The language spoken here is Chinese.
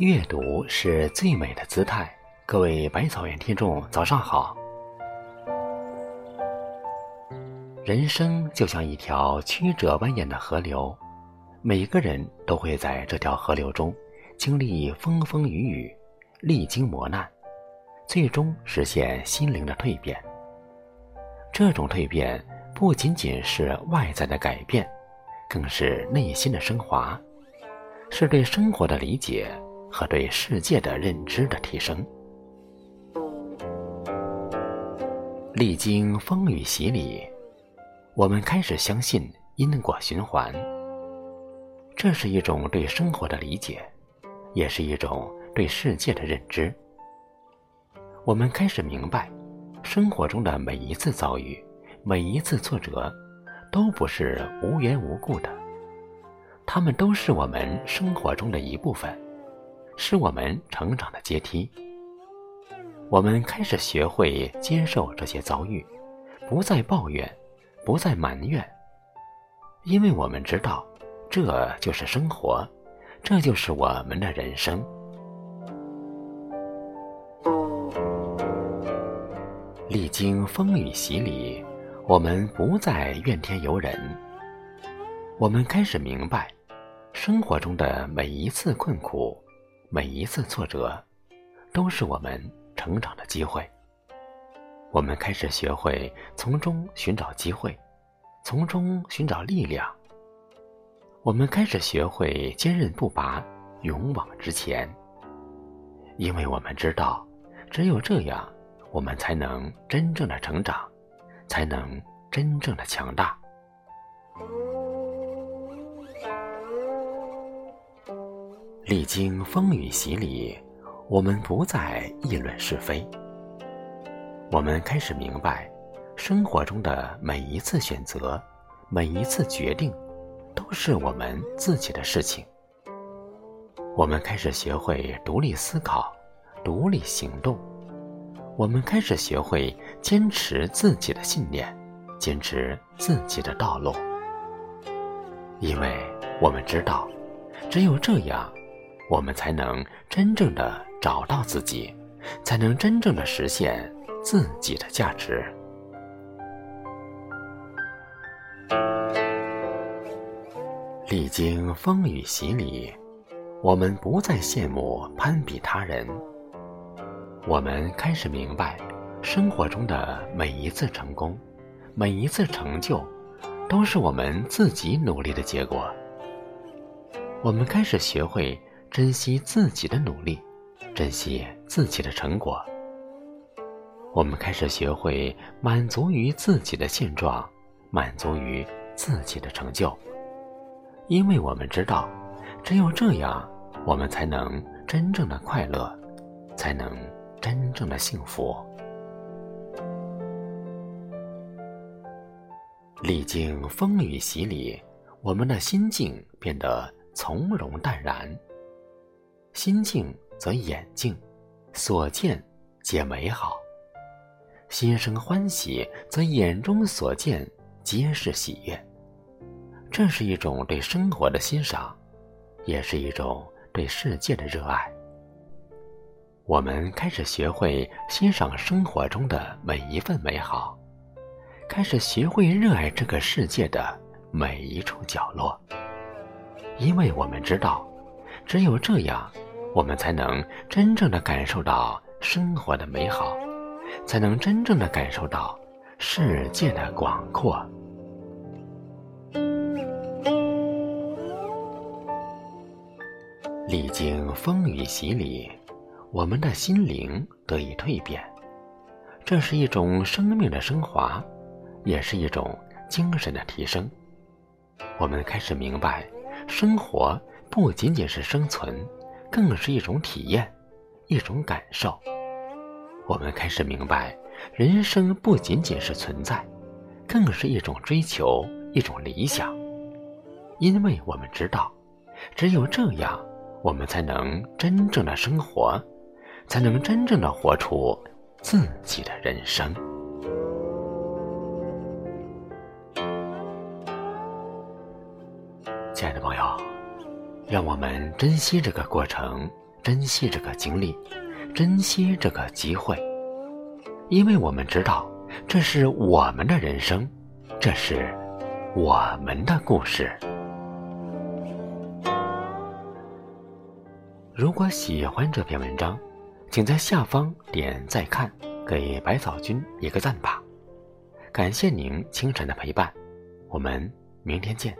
阅读是最美的姿态。各位百草园听众，早上好。人生就像一条曲折蜿蜒的河流，每个人都会在这条河流中经历风风雨雨，历经磨难，最终实现心灵的蜕变。这种蜕变不仅仅是外在的改变，更是内心的升华，是对生活的理解。和对世界的认知的提升，历经风雨洗礼，我们开始相信因果循环。这是一种对生活的理解，也是一种对世界的认知。我们开始明白，生活中的每一次遭遇，每一次挫折，都不是无缘无故的，他们都是我们生活中的一部分。是我们成长的阶梯。我们开始学会接受这些遭遇，不再抱怨，不再埋怨，因为我们知道，这就是生活，这就是我们的人生。历经风雨洗礼，我们不再怨天尤人。我们开始明白，生活中的每一次困苦。每一次挫折，都是我们成长的机会。我们开始学会从中寻找机会，从中寻找力量。我们开始学会坚韧不拔，勇往直前。因为我们知道，只有这样，我们才能真正的成长，才能真正的强大。历经风雨洗礼，我们不再议论是非。我们开始明白，生活中的每一次选择，每一次决定，都是我们自己的事情。我们开始学会独立思考，独立行动。我们开始学会坚持自己的信念，坚持自己的道路。因为我们知道，只有这样。我们才能真正的找到自己，才能真正的实现自己的价值。历经风雨洗礼，我们不再羡慕攀比他人。我们开始明白，生活中的每一次成功，每一次成就，都是我们自己努力的结果。我们开始学会。珍惜自己的努力，珍惜自己的成果。我们开始学会满足于自己的现状，满足于自己的成就，因为我们知道，只有这样，我们才能真正的快乐，才能真正的幸福。历经风雨洗礼，我们的心境变得从容淡然。心静则眼静，所见皆美好；心生欢喜，则眼中所见皆是喜悦。这是一种对生活的欣赏，也是一种对世界的热爱。我们开始学会欣赏生活中的每一份美好，开始学会热爱这个世界的每一处角落，因为我们知道。只有这样，我们才能真正的感受到生活的美好，才能真正的感受到世界的广阔。历经风雨洗礼，我们的心灵得以蜕变，这是一种生命的升华，也是一种精神的提升。我们开始明白，生活。不仅仅是生存，更是一种体验，一种感受。我们开始明白，人生不仅仅是存在，更是一种追求，一种理想。因为我们知道，只有这样，我们才能真正的生活，才能真正的活出自己的人生。亲爱的朋友。让我们珍惜这个过程，珍惜这个经历，珍惜这个机会，因为我们知道这是我们的人生，这是我们的故事。如果喜欢这篇文章，请在下方点再看，给百草君一个赞吧。感谢您清晨的陪伴，我们明天见。